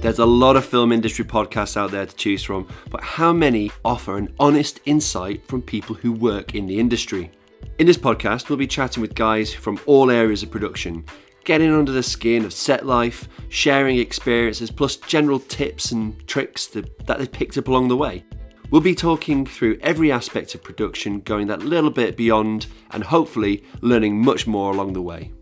There's a lot of film industry podcasts out there to choose from, but how many offer an honest insight from people who work in the industry? In this podcast, we'll be chatting with guys from all areas of production, getting under the skin of set life, sharing experiences, plus general tips and tricks that, that they've picked up along the way. We'll be talking through every aspect of production, going that little bit beyond, and hopefully learning much more along the way.